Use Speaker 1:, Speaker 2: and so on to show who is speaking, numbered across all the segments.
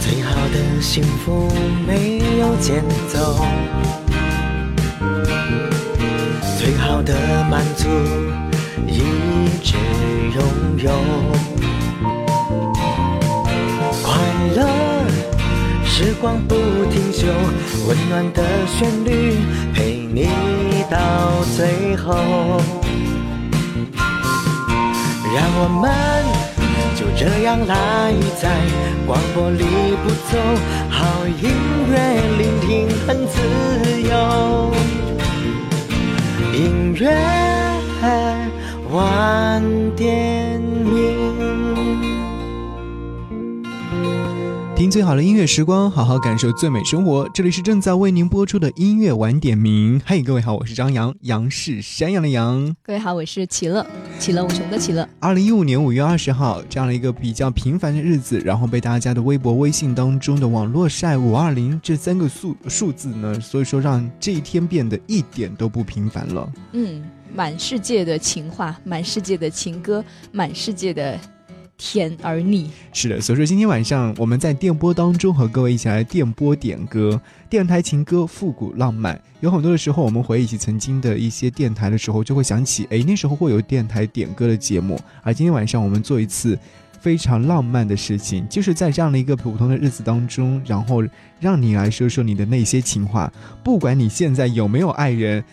Speaker 1: 最好的幸福没有节奏，最好的满足一直拥有。快乐时光不停休，温暖的旋律陪你到最后。让我们就这样赖在广播里不走，好音乐聆听很自由。音乐晚点。
Speaker 2: 最好的音乐时光，好好感受最美生活。这里是正在为您播出的音乐晚点名。嗨，各位好，我是张扬，杨是山羊的羊。
Speaker 3: 各位好，我是齐乐，齐乐无穷的齐乐。
Speaker 2: 二零一五年五月二十号，这样的一个比较平凡的日子，然后被大家的微博、微信当中的网络晒“五二零”这三个数数字呢，所以说让这一天变得一点都不平凡了。
Speaker 3: 嗯，满世界的情话，满世界的情歌，满世界的。甜而腻，
Speaker 2: 是的。所以说，今天晚上我们在电波当中和各位一起来电波点歌，电台情歌，复古浪漫。有很多的时候，我们回忆起曾经的一些电台的时候，就会想起，哎，那时候会有电台点歌的节目。而今天晚上，我们做一次非常浪漫的事情，就是在这样的一个普通的日子当中，然后让你来说说你的那些情话，不管你现在有没有爱人。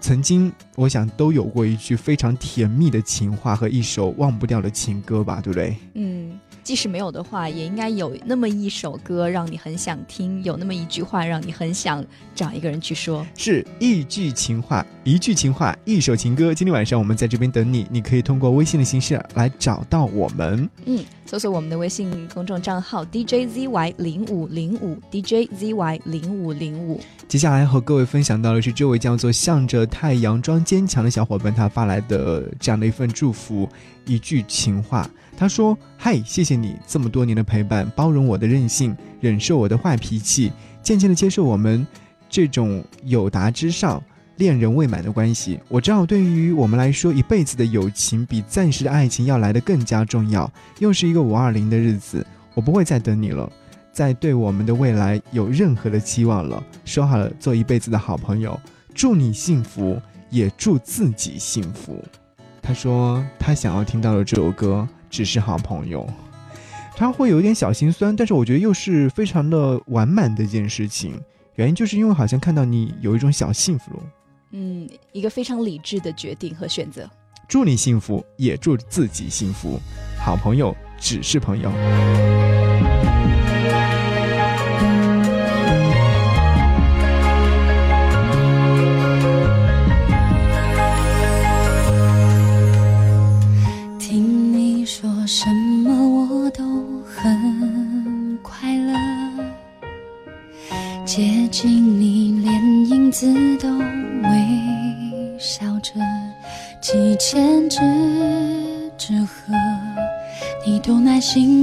Speaker 2: 曾经，我想都有过一句非常甜蜜的情话和一首忘不掉的情歌吧，对不对？
Speaker 3: 嗯。即使没有的话，也应该有那么一首歌让你很想听，有那么一句话让你很想找一个人去说，
Speaker 2: 是一句情话，一句情话，一首情歌。今天晚上我们在这边等你，你可以通过微信的形式来找到我们，
Speaker 3: 嗯，搜索我们的微信公众账号 D J Z Y 零五零五 D J Z Y 零五零五。
Speaker 2: 接下来和各位分享到的是这位叫做“向着太阳装坚强”的小伙伴他发来的这样的一份祝福，一句情话。他说：“嗨，谢谢你这么多年的陪伴，包容我的任性，忍受我的坏脾气，渐渐的接受我们这种友达之上恋人未满的关系。我知道对于我们来说，一辈子的友情比暂时的爱情要来的更加重要。又是一个五二零的日子，我不会再等你了，再对我们的未来有任何的期望了。说好了，做一辈子的好朋友。祝你幸福，也祝自己幸福。”他说他想要听到的这首歌。只是好朋友，他会有一点小心酸，但是我觉得又是非常的完满的一件事情。原因就是因为好像看到你有一种小幸福，
Speaker 3: 嗯，一个非常理智的决定和选择。
Speaker 2: 祝你幸福，也祝自己幸福。好朋友只是朋友。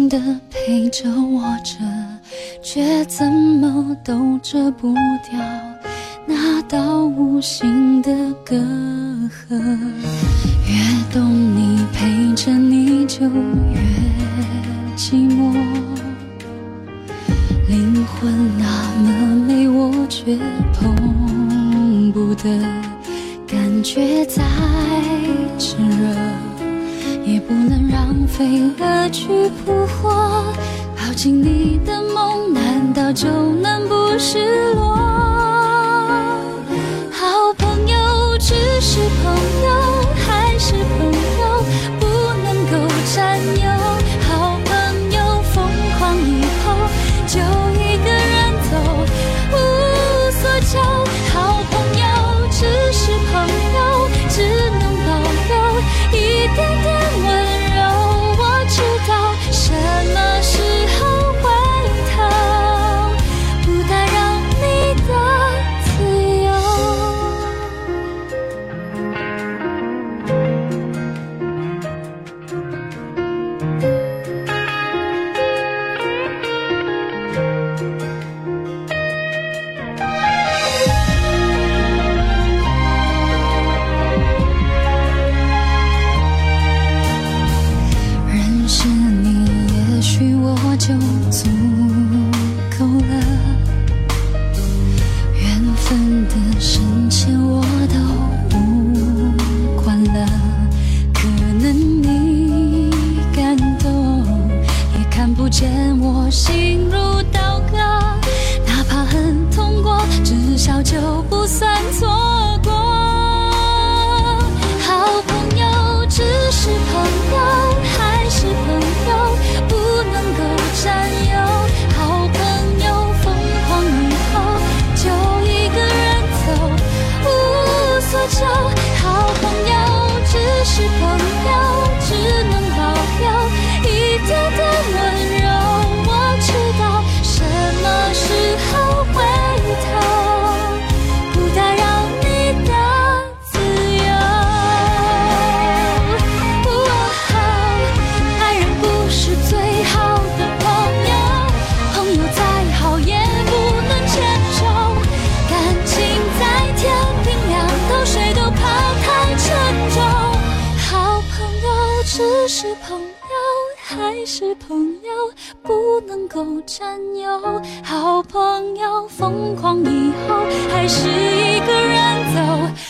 Speaker 4: 的陪着我，着，却怎么都遮不掉那道无形的隔阂。越懂你，陪着你就越寂寞。灵魂那么美，我却碰不得。感觉在炙热。也不能让飞蛾去扑火，抱紧你的梦，难道就能不失落？好朋友，只是朋友，还是朋友？能够占有好朋友，疯狂以后还是一个人走。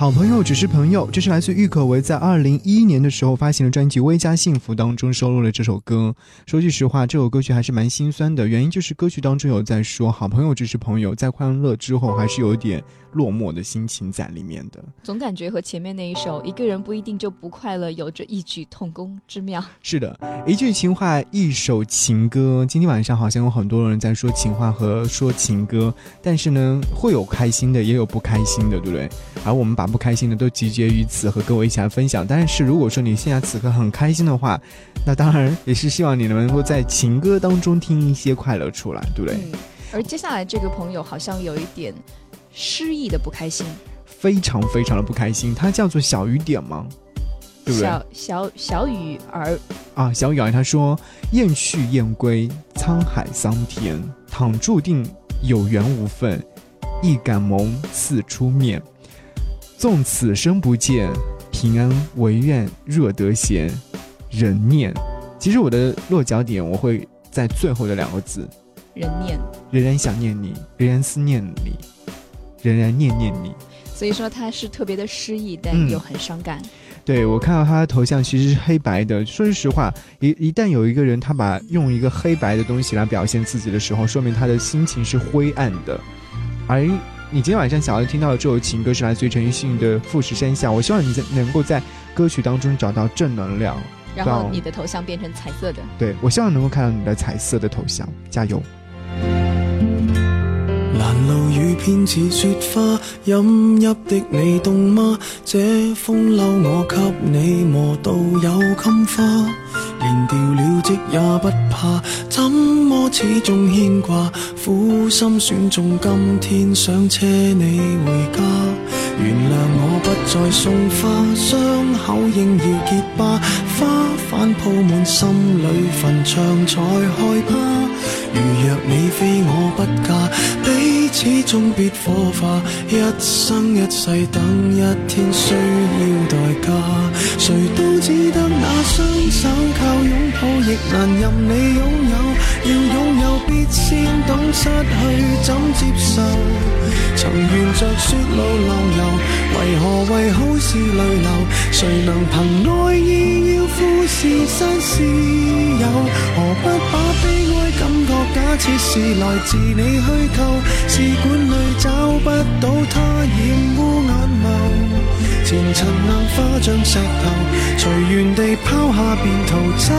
Speaker 4: 好朋友只是朋友，
Speaker 2: 这是来自郁可唯在二零一一年的时候发行的专辑《微加幸福》当中收录了这首歌。说句实话，这首歌曲还是蛮心酸的，原因就是歌曲当中有在说“好朋友只是朋友，在快乐之后还是有点落寞的心情在里面的”。
Speaker 3: 总感觉和前面那一首“一个人不一定就不快乐”有着异曲同工之妙。
Speaker 2: 是的，一句情话，一首情歌。今天晚上好像有很多人在说情话和说情歌，但是呢，会有开心的，也有不开心的，对不对？而我们把。不开心的都集结于此，和各位一起来分享。但是如果说你现在此刻很开心的话，那当然也是希望你能够在情歌当中听一些快乐出来，对不对？
Speaker 3: 而接下来这个朋友好像有一点失意的不开心，
Speaker 2: 非常非常的不开心。他叫做小雨点吗？对不对？
Speaker 3: 小小小雨儿
Speaker 2: 啊，小雨儿，他说：“雁去雁归，沧海桑田，倘注定有缘无份，一感蒙赐出面。”纵此生不见，平安唯愿若得闲，人念。其实我的落脚点我会在最后的两个字，
Speaker 3: 人念。
Speaker 2: 仍然想念你，仍然思念你，仍然念念你。
Speaker 3: 所以说他是特别的诗意，但又很伤感。
Speaker 2: 对我看到他的头像其实是黑白的。说句实话，一一旦有一个人他把用一个黑白的东西来表现自己的时候，说明他的心情是灰暗的，而。你今天晚上想要听到的这首情歌是来自于陈奕迅的《富士山下》，我希望你在能够在歌曲当中找到正能量，
Speaker 3: 然后你的头像变成彩色的。
Speaker 2: 对，我希望能够看到你的彩色的头像，加油。
Speaker 1: 路雨偏似雪花，饮泣的你凍嗎？這風褛我給你磨到有襟花，連掉了職也不怕，怎麼始終牽掛？苦心選中今天想車你回家，原諒我不再送花，傷口應要結疤，花瓣鋪滿心裏坟场才害怕。如若你非我不嫁。始终必火化，一生一世等一天需要代价。谁都只得那双手，靠拥抱亦难任你拥有。要拥有，必先懂失去怎接受。曾沿着雪路浪游，为何为好事泪流？谁能凭爱意要富士山私有？何不把悲哀感觉假设是来自你虚构？试管里找不到他，染污眼眸。前尘硬化像石头，随缘地抛下便逃走。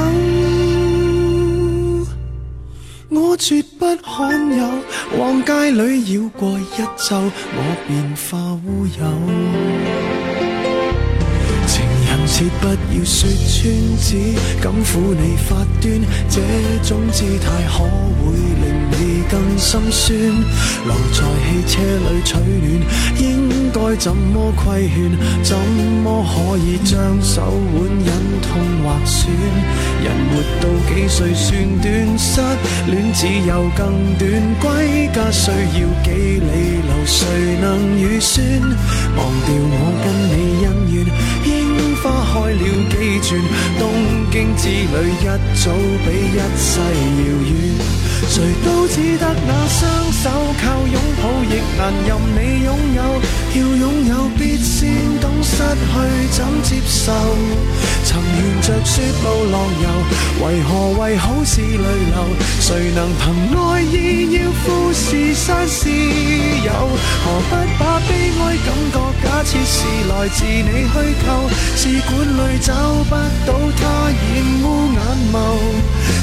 Speaker 1: 我绝不罕有，往街里绕过一周，我便化乌有。情人节不要说穿，只敢抚你发端，这种姿态可会令？你更心酸，留在汽车里取暖，应该怎么规劝？怎么可以将手腕忍痛划损？人活到几岁算短？失恋只有更短。归家需要几里路？谁能预算？忘掉我跟你恩怨。花開了幾轉？東京之旅一早比一世遙遠。誰都只得那雙手，靠擁抱亦難任你擁有。要擁有，必先懂失去怎接受。曾沿着雪路浪游，為何為好事泪流？誰能憑愛意要富士山私有？何不把悲哀感覺假設是來自你虛構？试管里找不到他，染污眼眸。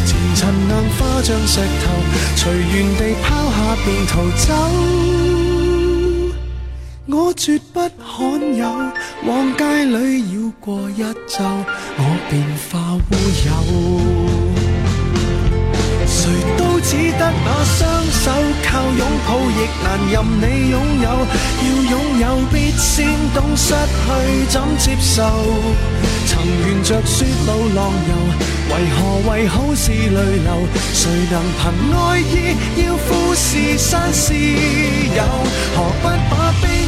Speaker 1: 前尘硬化像石头，随缘地抛下便逃走。我绝不罕有，往街里绕过一周，我便化乌有。谁？只得把双手靠拥抱，亦难任你拥有。要拥有，必先懂失去怎接受。曾沿着雪路浪游，为何为好事泪流？谁能凭爱意要富士山私有？何不把悲？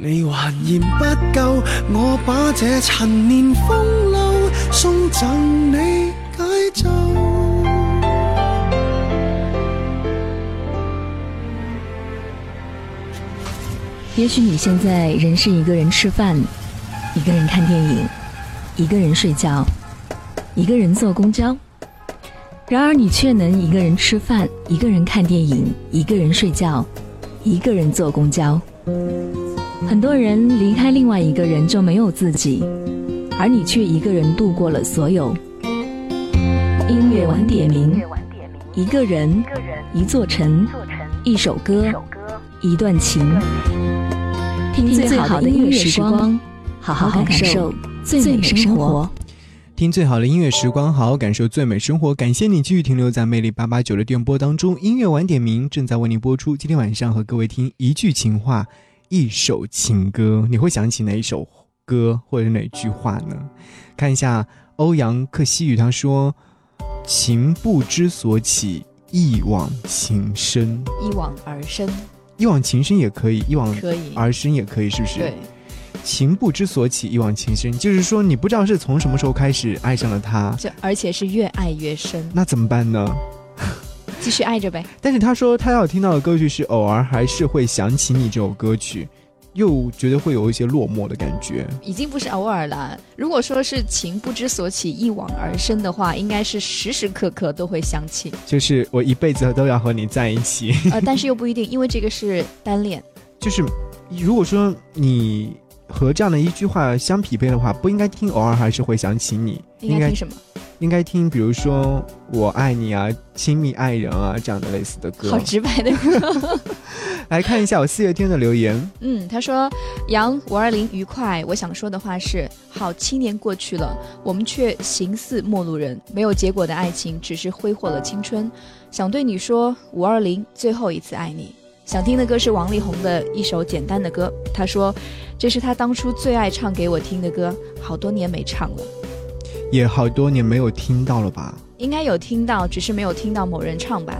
Speaker 1: 你你嫌不我把年送
Speaker 5: 也许你现在仍是一个人吃饭，一个人看电影，一个人睡觉，一个人坐公交。然而你却能一个人吃饭，一个人看电影，一个人睡觉，一个人坐公交。很多人离开另外一个人就没有自己，而你却一个人度过了所有。音乐晚点名，一个人，一座城，一首歌，一段情。听最好的音乐时光，好好感受最美生活。
Speaker 2: 听最好的音乐时光，好好感受最美生活。感谢你继续停留在魅力八八九的电波当中。音乐晚点名正在为您播出。今天晚上和各位听一句情话。一首情歌，你会想起哪一首歌或者哪句话呢？看一下欧阳克西语，他说：“情不知所起，一往情深，
Speaker 3: 一往而深，
Speaker 2: 一往情深也可以，一往而深也可以，是不是？”
Speaker 3: 对，“
Speaker 2: 情不知所起，一往情深”，就是说你不知道是从什么时候开始爱上了他，
Speaker 3: 就而且是越爱越深，
Speaker 2: 那怎么办呢？
Speaker 3: 继续爱着呗。
Speaker 2: 但是他说他要听到的歌曲是偶尔还是会想起你这首歌曲，又觉得会有一些落寞的感觉。
Speaker 3: 已经不是偶尔了。如果说是情不知所起，一往而深的话，应该是时时刻刻都会想起。
Speaker 2: 就是我一辈子都要和你在一起。
Speaker 3: 呃，但是又不一定，因为这个是单恋。
Speaker 2: 就是，如果说你和这样的一句话相匹配的话，不应该听偶尔还是会想起你。
Speaker 3: 应该听什么？
Speaker 2: 应该听，比如说“我爱你啊”“亲密爱人啊”这样的类似的歌。
Speaker 3: 好直白的歌。
Speaker 2: 来看一下我四月天的留言。
Speaker 3: 嗯，他说：“杨五二零愉快。”我想说的话是：好，七年过去了，我们却形似陌路人。没有结果的爱情，只是挥霍了青春。想对你说，五二零最后一次爱你。想听的歌是王力宏的一首简单的歌。他说，这是他当初最爱唱给我听的歌，好多年没唱了。
Speaker 2: 也好多年没有听到了吧？
Speaker 3: 应该有听到，只是没有听到某人唱吧。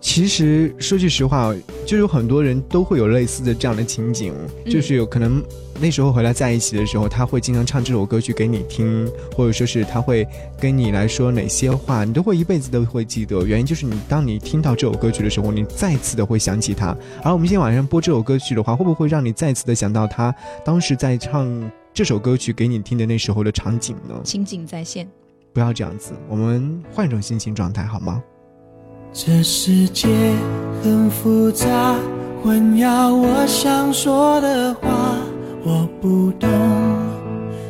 Speaker 2: 其实说句实话，就有很多人都会有类似的这样的情景，就是有可能那时候回来在一起的时候，他会经常唱这首歌曲给你听，或者说是他会跟你来说哪些话，你都会一辈子都会记得。原因就是你当你听到这首歌曲的时候，你再次的会想起他。而我们今天晚上播这首歌曲的话，会不会让你再次的想到他当时在唱？这首歌曲给你听的那时候的场景呢？
Speaker 3: 情景再现。
Speaker 2: 不要这样子，我们换一种心情状态好吗？
Speaker 1: 这世界很复杂，混淆我想说的话，我不懂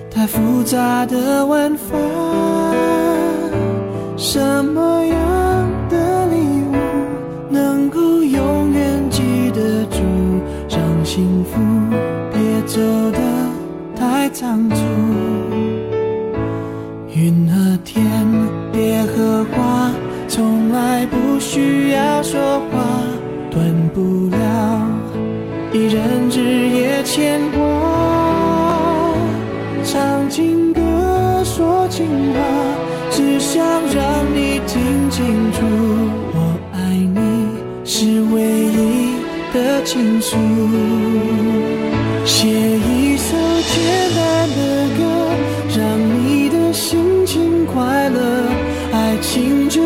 Speaker 1: 太复杂的玩法，什么？样？藏住。云和天，别和花，从来不需要说话，断不了，一人日夜牵挂。唱情歌，说情话，只想让你听清楚，我爱你是唯一的情诉。写。一。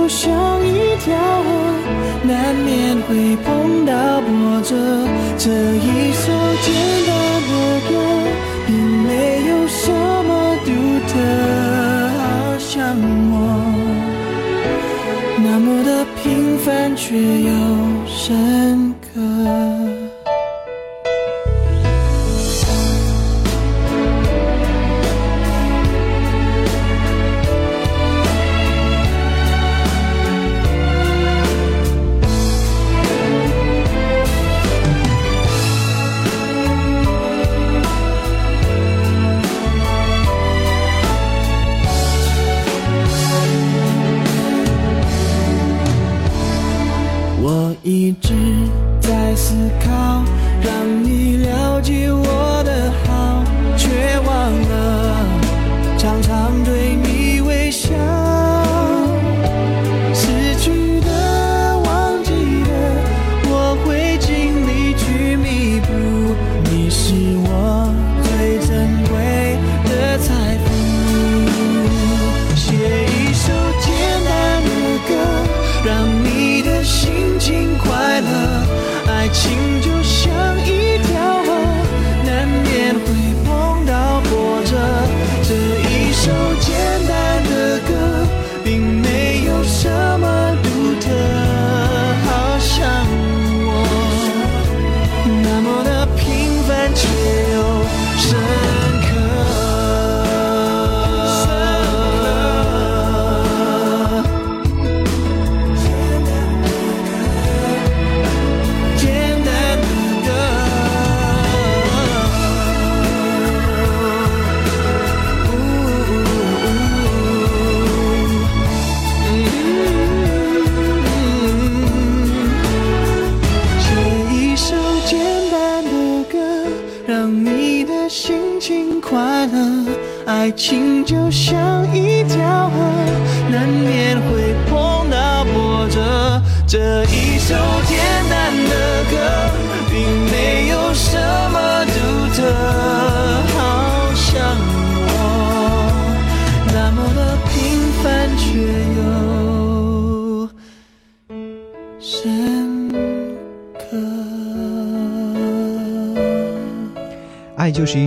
Speaker 1: 就像一条河，难免会碰到波折。这一首简单的歌，并没有什么独特，好像我，那么的平凡却又深刻。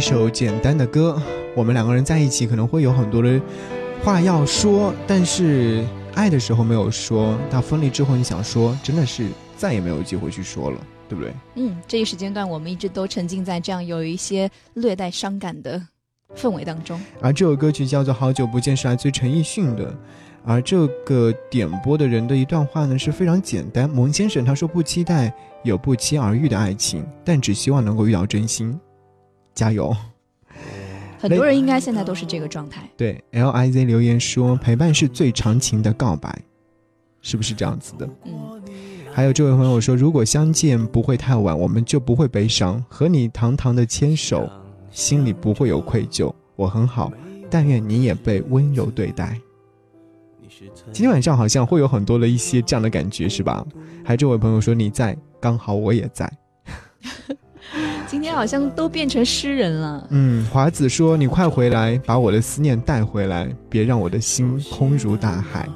Speaker 1: 首简单的歌，我
Speaker 2: 们两个人在一起可能会有很多的话要说，但是爱的时候没有说，到分离之后你想说，真的是再也没有机会去说了，对不对？
Speaker 3: 嗯，这一时间段我们一直都沉浸在这样有一些略带伤感的氛围当中。
Speaker 2: 而这首歌曲叫做《好久不见》，是来自陈奕迅的。而这个点播的人的一段话呢，是非常简单。蒙先生他说：“不期待有不期而遇的爱情，但只希望能够遇到真心。”加油！
Speaker 3: 很多人应该现在都是这个状态。
Speaker 2: 对，L I Z 留言说：“陪伴是最长情的告白，是不是这样子的？”
Speaker 3: 嗯。
Speaker 2: 还有这位朋友说：“如果相见不会太晚，我们就不会悲伤。和你堂堂的牵手，心里不会有愧疚。我很好，但愿你也被温柔对待。”今天晚上好像会有很多的一些这样的感觉，是吧？还有这位朋友说：“你在，刚好我也在。”
Speaker 3: 今天好像都变成诗人了。
Speaker 2: 嗯，华子说：“你快回来，把我的思念带回来，别让我的心空如大海。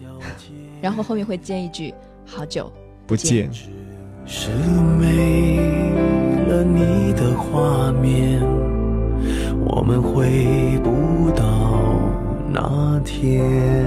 Speaker 2: ”
Speaker 3: 然后后面会接一句：“好久
Speaker 2: 不见。”
Speaker 1: 是没了你的画面，我们回不到那天。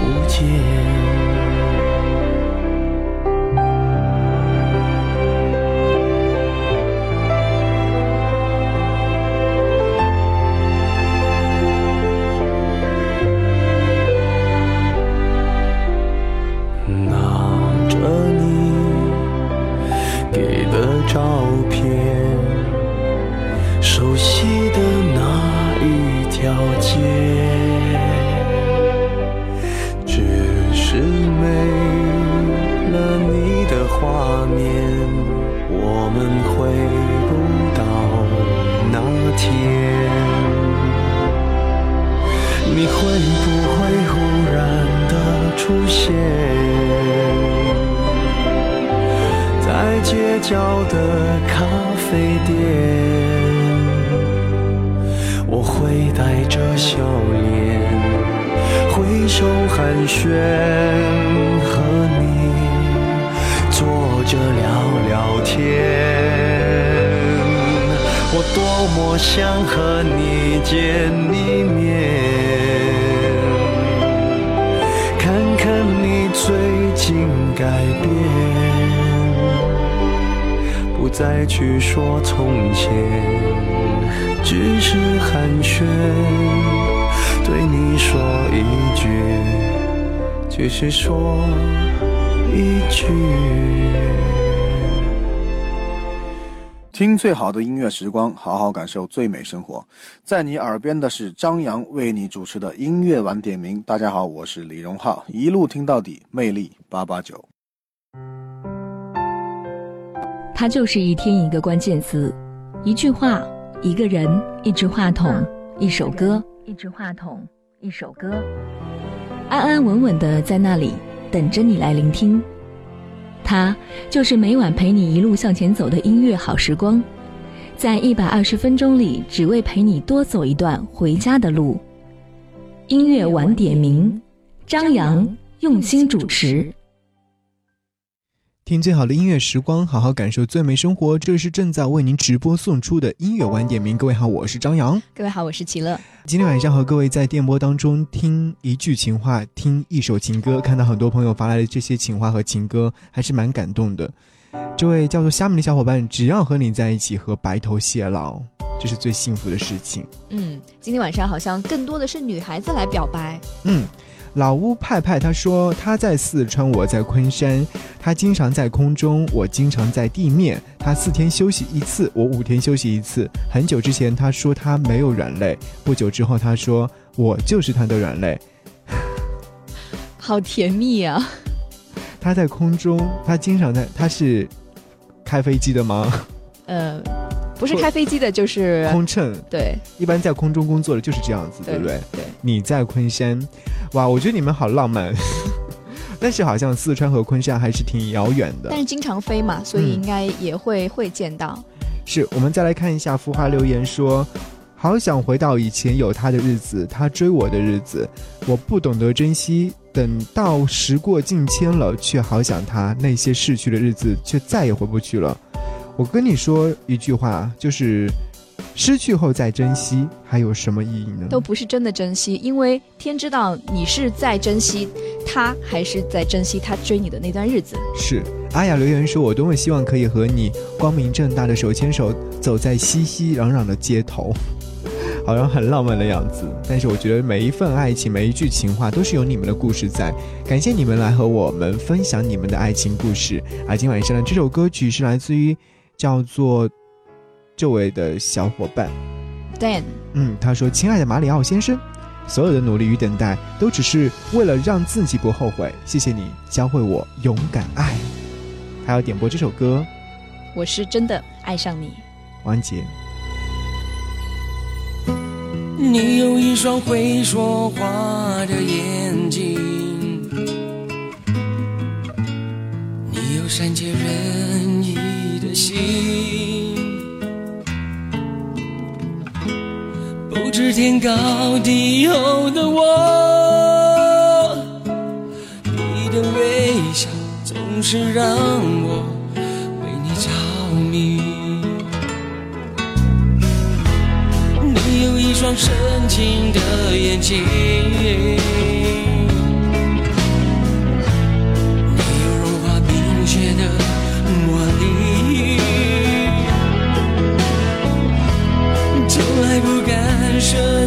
Speaker 1: 不见。
Speaker 6: 随境改变，不再去说从前，只是寒暄，对你说一句，只是说一句。
Speaker 7: 听最好的音乐时光，好好感受最美生活。在你耳边的是张扬为你主持的音乐晚点名。大家好，我是李荣浩，一路听到底，魅力八八九。
Speaker 5: 他就是一天一个关键词，一句话，一个人，一支话筒，一首歌，一支话筒，一首歌，安安稳稳的在那里等着你来聆听。它就是每晚陪你一路向前走的音乐好时光，在一百二十分钟里，只为陪你多走一段回家的路。音乐晚点名，张扬用心主持。
Speaker 2: 听最好的音乐时光，好好感受最美生活。这是正在为您直播送出的音乐晚点名。各位好，我是张扬。
Speaker 3: 各位好，我是齐乐。
Speaker 2: 今天晚上和各位在电波当中听一句情话，听一首情歌，看到很多朋友发来的这些情话和情歌，还是蛮感动的。这位叫做虾米的小伙伴，只要和你在一起，和白头偕老，这是最幸福的事情。
Speaker 3: 嗯，今天晚上好像更多的是女孩子来表白。
Speaker 2: 嗯。老屋派派他说他在四川，我在昆山。他经常在空中，我经常在地面。他四天休息一次，我五天休息一次。很久之前他说他没有软肋，不久之后他说我就是他的软肋，
Speaker 3: 好甜蜜啊！
Speaker 2: 他在空中，他经常在，他是开飞机的吗？
Speaker 3: 呃。不是开飞机的，就是
Speaker 2: 空乘。
Speaker 3: 对，
Speaker 2: 一般在空中工作的就是这样子，对不对？
Speaker 3: 对。
Speaker 2: 你在昆山，哇，我觉得你们好浪漫。但是好像四川和昆山还是挺遥远的。
Speaker 3: 但是经常飞嘛，所以应该也会会见到。
Speaker 2: 是，我们再来看一下浮华留言说：“好想回到以前有他的日子，他追我的日子，我不懂得珍惜。等到时过境迁了，却好想他。那些逝去的日子，却再也回不去了。”我跟你说一句话，就是失去后再珍惜还有什么意义呢？
Speaker 3: 都不是真的珍惜，因为天知道你是在珍惜他，还是在珍惜他追你的那段日子。
Speaker 2: 是阿雅留言说：“我多么希望可以和你光明正大的手牵手走在熙熙攘攘的街头，好像很浪漫的样子。”但是我觉得每一份爱情，每一句情话，都是有你们的故事在。感谢你们来和我们分享你们的爱情故事而今晚上的这首歌曲是来自于。叫做这位的小伙伴
Speaker 3: ，Dan，
Speaker 2: 嗯，他说：“亲爱的马里奥先生，所有的努力与等待，都只是为了让自己不后悔。谢谢你教会我勇敢爱。”还要点播这首歌，《
Speaker 3: 我是真的爱上你》。
Speaker 2: 王杰。
Speaker 6: 你有一双会说话的眼睛，你有善解人意。心不知天高地厚的我，你的微笑总是让我为你着迷。你有一双深情的眼睛。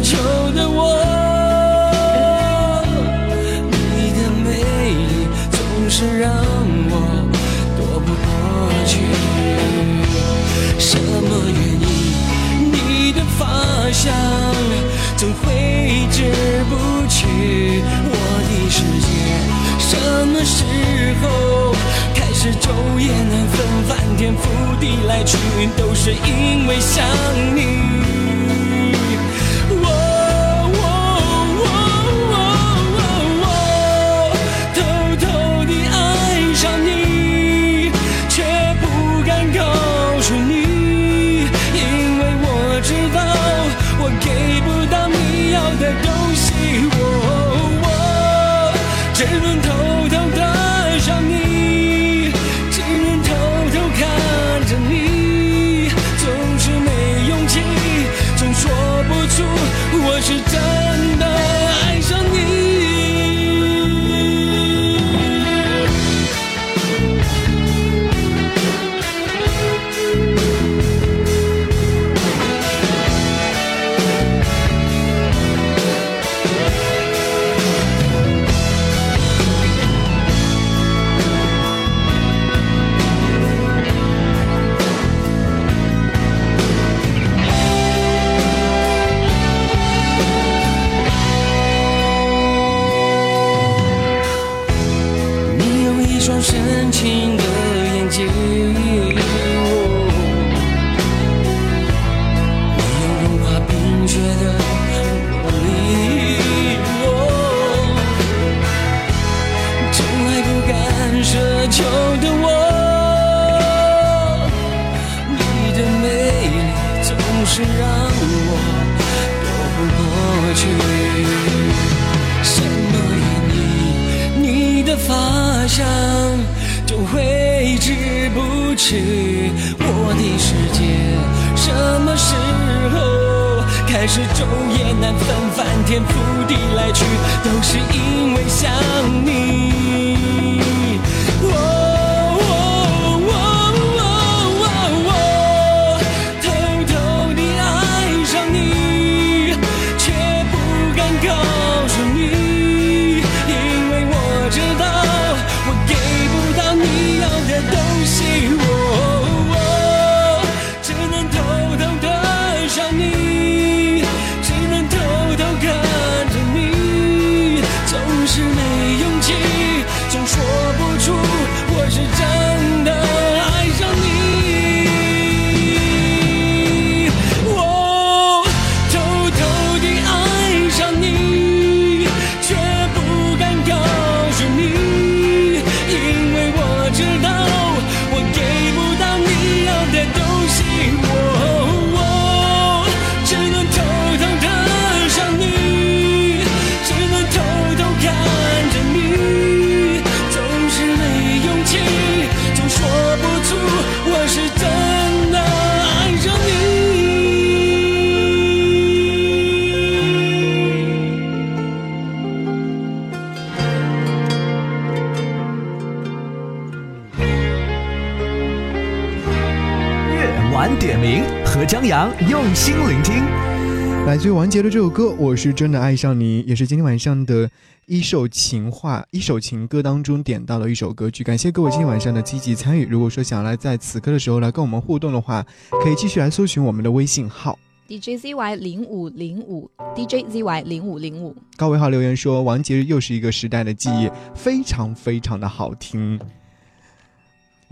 Speaker 6: 旧的我，你的美丽总是让我躲不过去。什么原因？你的发香总挥之不去。我的世界什么时候开始昼夜难分，翻天覆地来去，都是因为想你。去，什么原因？你的发香总挥之不去，我的世界什么时候开始昼夜难分，翻天覆地来去，都是因为想你。
Speaker 8: 用心聆听，
Speaker 2: 来自于王杰的这首歌，我是真的爱上你，也是今天晚上的一首情话、一首情歌当中点到的一首歌曲。感谢各位今天晚上的积极参与。如果说想要来在此刻的时候来跟我们互动的话，可以继续来搜寻我们的微信号
Speaker 3: ：DJZY 零五零五，DJZY 零五零五。
Speaker 2: 高伟号留言说，王杰又是一个时代的记忆，非常非常的好听。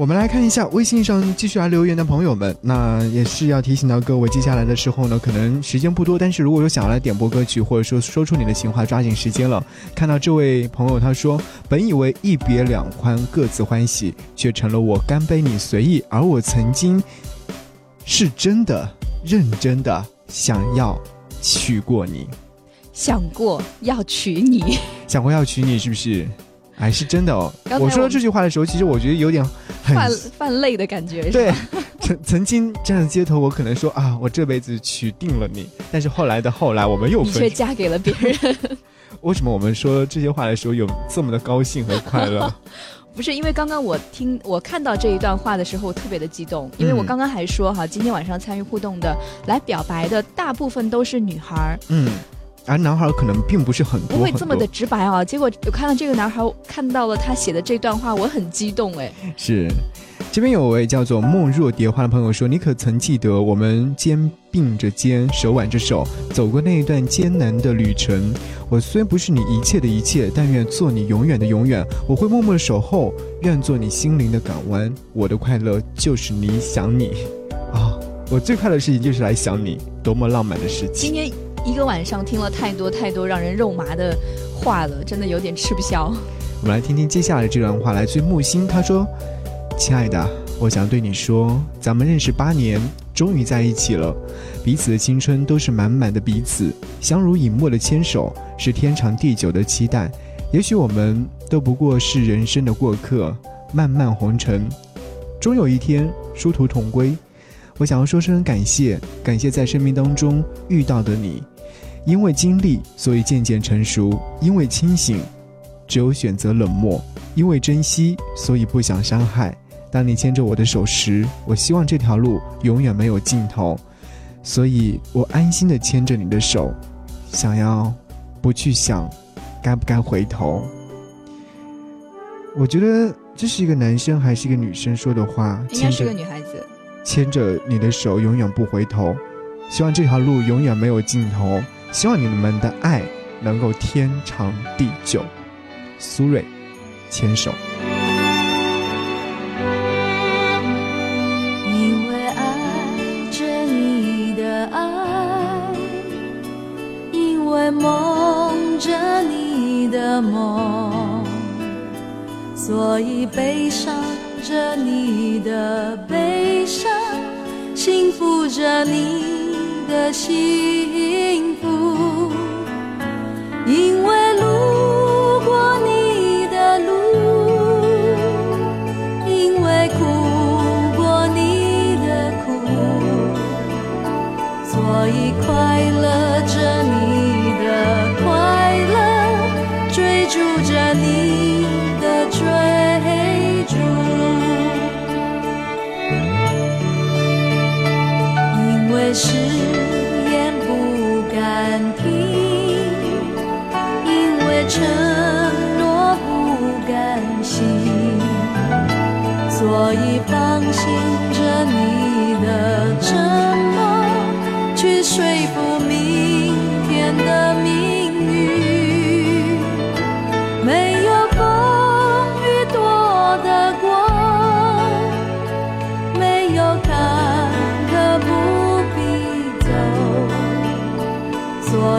Speaker 2: 我们来看一下微信上继续来留言的朋友们，那也是要提醒到各位，接下来的时候呢，可能时间不多，但是如果有想要来点播歌曲，或者说说出你的情话，抓紧时间了。看到这位朋友，他说：“本以为一别两宽，各自欢喜，却成了我干杯你随意，而我曾经是真的认真的想要娶过你，
Speaker 3: 想过要娶你，
Speaker 2: 想过要娶你，是不是？”还是真的哦。
Speaker 3: 我
Speaker 2: 说这句话的时候，其实我觉得有点
Speaker 3: 泛泛累的感觉。
Speaker 2: 对，曾曾经站在街头，我可能说啊，我这辈子娶定了你。但是后来的后来，我们又
Speaker 3: 你却嫁给了别人。
Speaker 2: 为什么我们说这些话的时候有这么的高兴和快乐？
Speaker 3: 不是因为刚刚我听我看到这一段话的时候，我特别的激动，因为我刚刚还说哈，今天晚上参与互动的来表白的大部分都是女孩儿。
Speaker 2: 嗯。而男孩可能并不是很多，
Speaker 3: 不会这么的直白啊。结果我看到这个男孩看到了他写的这段话，我很激动哎。
Speaker 2: 是，这边有位叫做莫若蝶花的朋友说：“你可曾记得我们肩并着肩，手挽着手走过那一段艰难的旅程？我虽不是你一切的一切，但愿做你永远的永远。我会默默守候，愿做你心灵的港湾。我的快乐就是你想你啊！我最快乐的事情就是来想你，多么浪漫的事情。”
Speaker 3: 今天。一个晚上听了太多太多让人肉麻的话了，真的有点吃不消。
Speaker 2: 我们来听听接下来这段话，来自木星。他说：“亲爱的，我想对你说，咱们认识八年，终于在一起了。彼此的青春都是满满的彼此，相濡以沫的牵手是天长地久的期待。也许我们都不过是人生的过客，漫漫红尘，终有一天殊途同归。我想要说声感谢，感谢在生命当中遇到的你。”因为经历，所以渐渐成熟；因为清醒，只有选择冷漠；因为珍惜，所以不想伤害。当你牵着我的手时，我希望这条路永远没有尽头，所以我安心的牵着你的手，想要不去想该不该回头。我觉得这是一个男生还是一个女生说的话？
Speaker 3: 应该是个女孩子。
Speaker 2: 牵着你的手，永远不回头，希望这条路永远没有尽头。希望你们的爱能够天长地久，苏芮，牵手。
Speaker 4: 因为爱着你的爱，因为梦着你的梦，所以悲伤着你的悲伤，幸福着你。的幸福。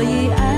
Speaker 4: 所以爱。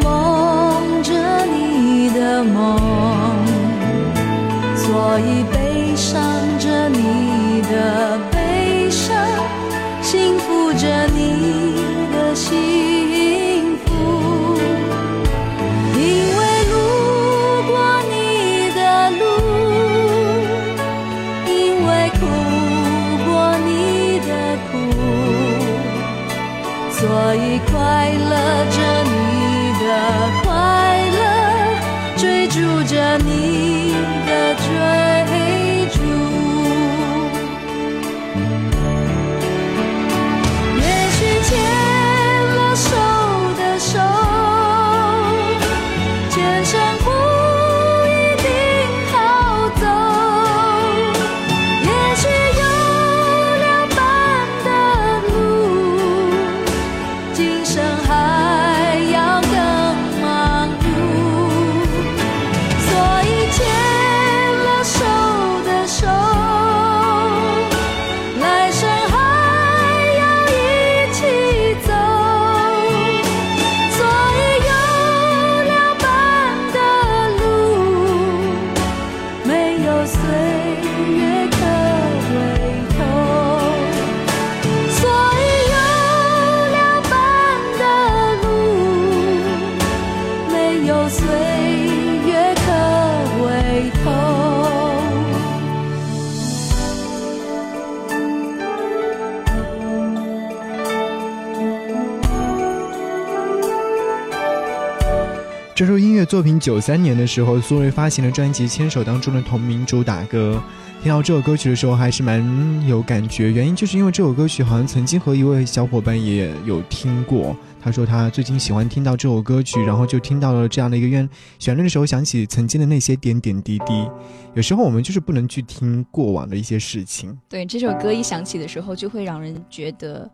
Speaker 4: 梦着你的梦，所以。
Speaker 2: 作品九三年的时候，苏芮发行的专辑《牵手》当中的同名主打歌，听到这首歌曲的时候还是蛮有感觉。原因就是因为这首歌曲好像曾经和一位小伙伴也有听过，他说他最近喜欢听到这首歌曲，然后就听到了这样的一个愿旋律的时候，想起曾经的那些点点滴滴。有时候我们就是不能去听过往的一些事情。
Speaker 3: 对这首歌一响起的时候，就会让人觉得。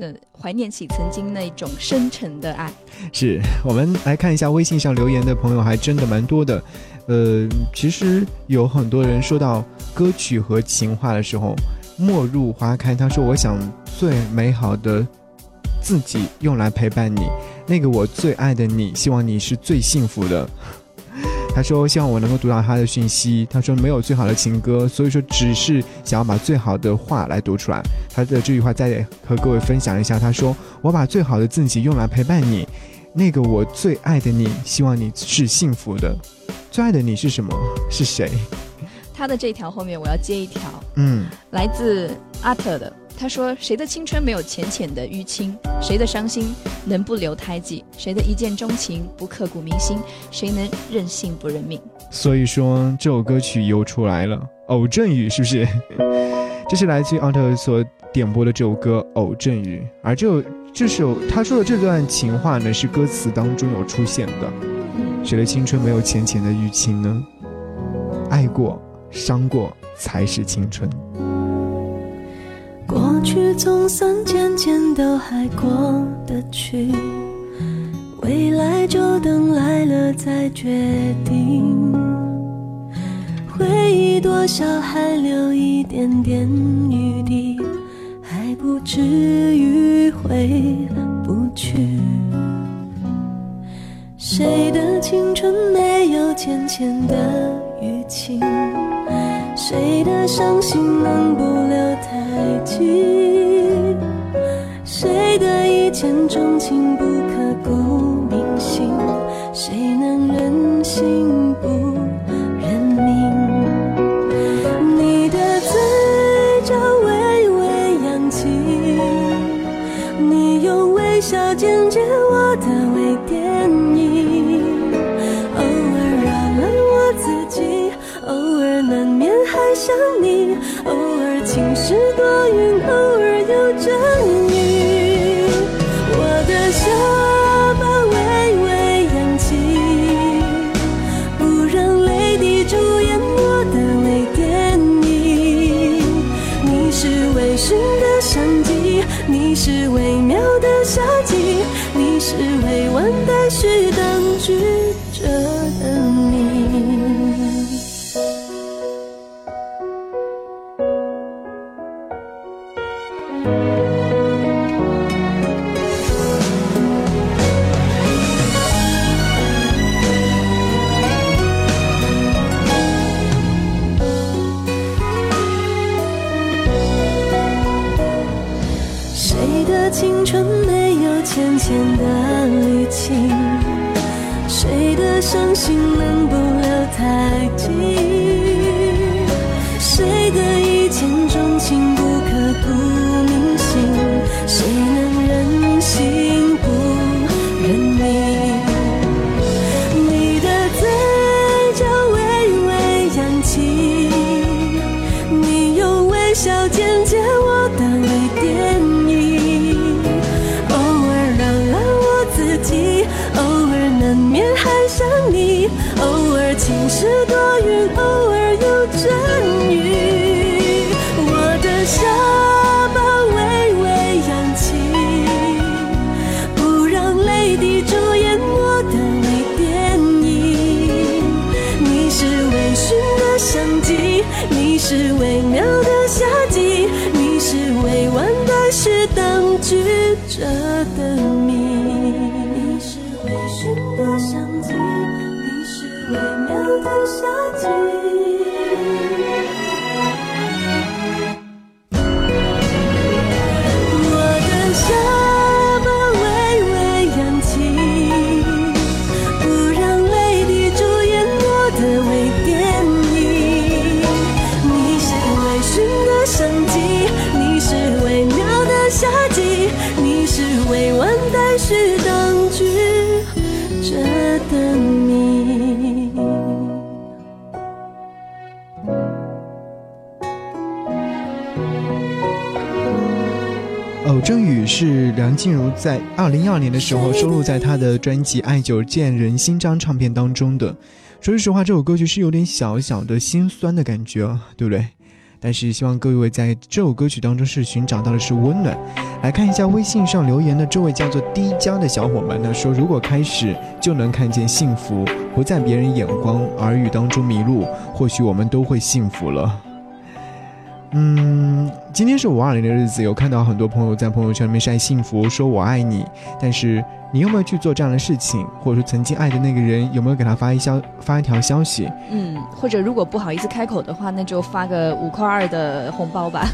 Speaker 3: 呃，怀念起曾经那种深沉的爱。
Speaker 2: 是我们来看一下微信上留言的朋友，还真的蛮多的。呃，其实有很多人说到歌曲和情话的时候，《陌入花开》，他说：“我想最美好的自己用来陪伴你，那个我最爱的你，希望你是最幸福的。”他说：“希望我能够读到他的讯息。”他说：“没有最好的情歌，所以说只是想要把最好的话来读出来。”他的这句话再和各位分享一下。他说：“我把最好的自己用来陪伴你，那个我最爱的你，希望你是幸福的。最爱的你是什么？是谁？”
Speaker 3: 他的这条后面我要接一条，
Speaker 2: 嗯，
Speaker 3: 来自阿特的。他说：“谁的青春没有浅浅的淤青？谁的伤心能不留胎记？谁的一见钟情不刻骨铭心？谁能任性不认命？”
Speaker 2: 所以说，这首歌曲又出来了，《偶阵雨》是不是？这是来自于奥特所点播的这首歌《偶阵雨》，而这这首他说的这段情话呢，是歌词当中有出现的：“谁的青春没有浅浅的淤青呢？爱过伤过，才是青春。”
Speaker 4: 去总算渐渐都还过得去，未来就等来了再决定。回忆多少还留一点点余地，还不至于回不去。谁的青春没有浅浅的淤青？谁的伤心能不留？谁的一见钟情不刻骨铭心？谁能忍心不认命？你的嘴角微微扬起，你用微笑剪接我的微电影，偶尔扰乱我自己，偶尔难免还想你。是
Speaker 2: 多余。过年的时候收录在他的专辑《爱久见人心》张唱片当中的。说实话，这首歌曲是有点小小的心酸的感觉，对不对？但是希望各位在这首歌曲当中是寻找到的是温暖。来看一下微信上留言的这位叫做“滴迦”的小伙伴，呢，说：“如果开始就能看见幸福，不在别人眼光、耳语当中迷路，或许我们都会幸福了。”嗯。今天是五二零的日子，有看到很多朋友在朋友圈里面晒幸福，说我爱你。但是你有没有去做这样的事情，或者说曾经爱的那个人有没有给他发一消发一条消息？
Speaker 3: 嗯，或者如果不好意思开口的话，那就发个五块二的红包吧。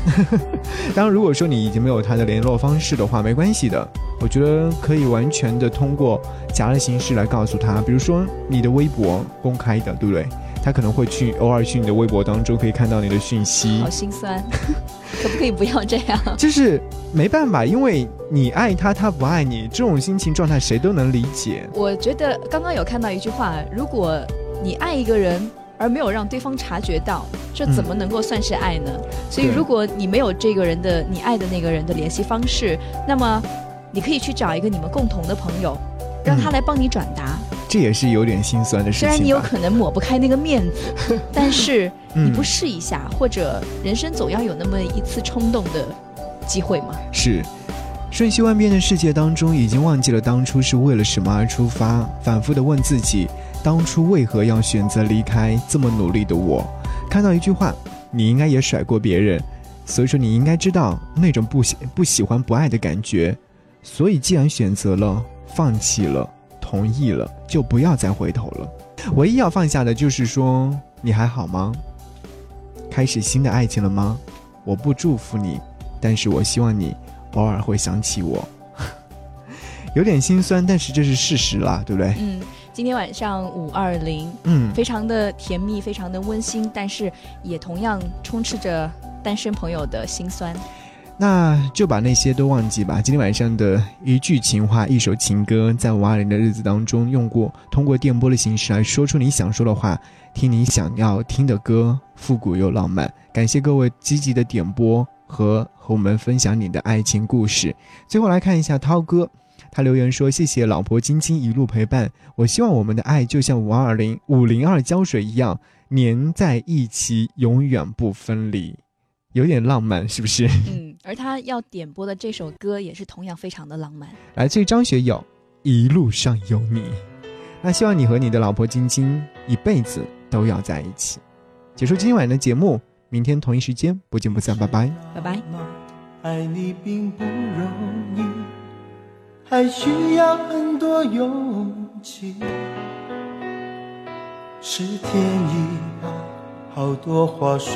Speaker 2: 当然，如果说你已经没有他的联络方式的话，没关系的。我觉得可以完全的通过夹的形式来告诉他，比如说你的微博公开的，对不对？他可能会去偶尔去你的微博当中，可以看到你的讯息。
Speaker 3: 好心酸，可不可以不要这样？
Speaker 2: 就是没办法，因为你爱他，他不爱你，这种心情状态谁都能理解。
Speaker 3: 我觉得刚刚有看到一句话：如果你爱一个人而没有让对方察觉到，这怎么能够算是爱呢？所以，如果你没有这个人的你爱的那个人的联系方式，那么你可以去找一个你们共同的朋友，让他来帮你转达。
Speaker 2: 这也是有点心酸的事情。
Speaker 3: 虽然你有可能抹不开那个面子，但是你不试一下，或者人生总要有那么一次冲动的机会嘛？
Speaker 2: 是，瞬息万变的世界当中，已经忘记了当初是为了什么而出发。反复的问自己，当初为何要选择离开？这么努力的我，看到一句话，你应该也甩过别人，所以说你应该知道那种不喜不喜欢不爱的感觉。所以既然选择了，放弃了。同意了，就不要再回头了。唯一要放下的，就是说你还好吗？开始新的爱情了吗？我不祝福你，但是我希望你偶尔会想起我。有点心酸，但是这是事实啦，对不对？
Speaker 3: 嗯。今天晚上五二零，
Speaker 2: 嗯，
Speaker 3: 非常的甜蜜，非常的温馨，但是也同样充斥着单身朋友的心酸。
Speaker 2: 那就把那些都忘记吧。今天晚上的一句情话，一首情歌，在五二零的日子当中，用过通过电波的形式来说出你想说的话，听你想要听的歌，复古又浪漫。感谢各位积极的点播和和我们分享你的爱情故事。最后来看一下涛哥，他留言说：“谢谢老婆晶晶一路陪伴，我希望我们的爱就像五二零五零二胶水一样粘在一起，永远不分离。”有点浪漫，是不是？
Speaker 3: 嗯。而他要点播的这首歌也是同样非常的浪漫，
Speaker 2: 来自于张学友《一路上有你》。那希望你和你的老婆晶晶一辈子都要在一起。结束今晚的节目，明天同一时间不见不散，拜拜，
Speaker 3: 拜拜。
Speaker 9: 爱你并不不容易，还需要很多多勇气，是天好话说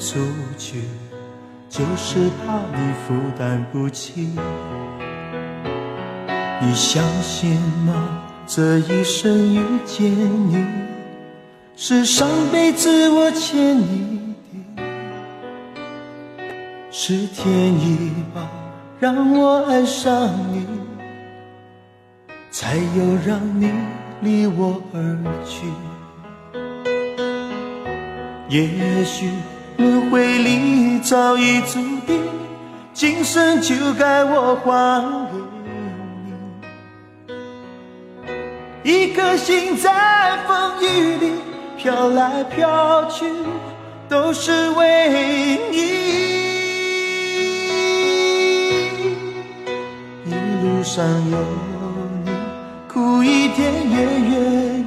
Speaker 9: 出去。就是怕你负担不起，你相信吗？这一生遇见你，是上辈子我欠你的，是天意吧？让我爱上你，才有让你离我而去。也许。轮回里早已注定，今生就该我还给你。一颗心在风雨里飘来飘去，都是为你。一路上有你，苦一点也愿意，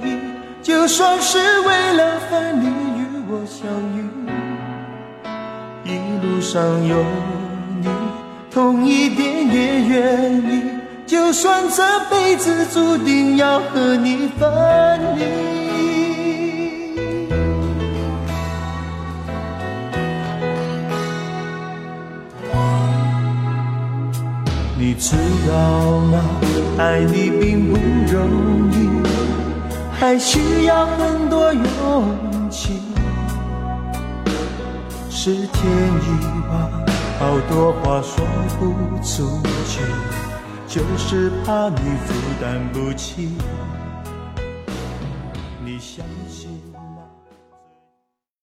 Speaker 9: 就算是为了分离与我相遇。一路上有你，痛一点也愿意。就算这辈子注定要和你分离，你知道吗？爱你并不容易，还需要很多勇气。是天意吧，好多话说不出去，就是怕你负担不起。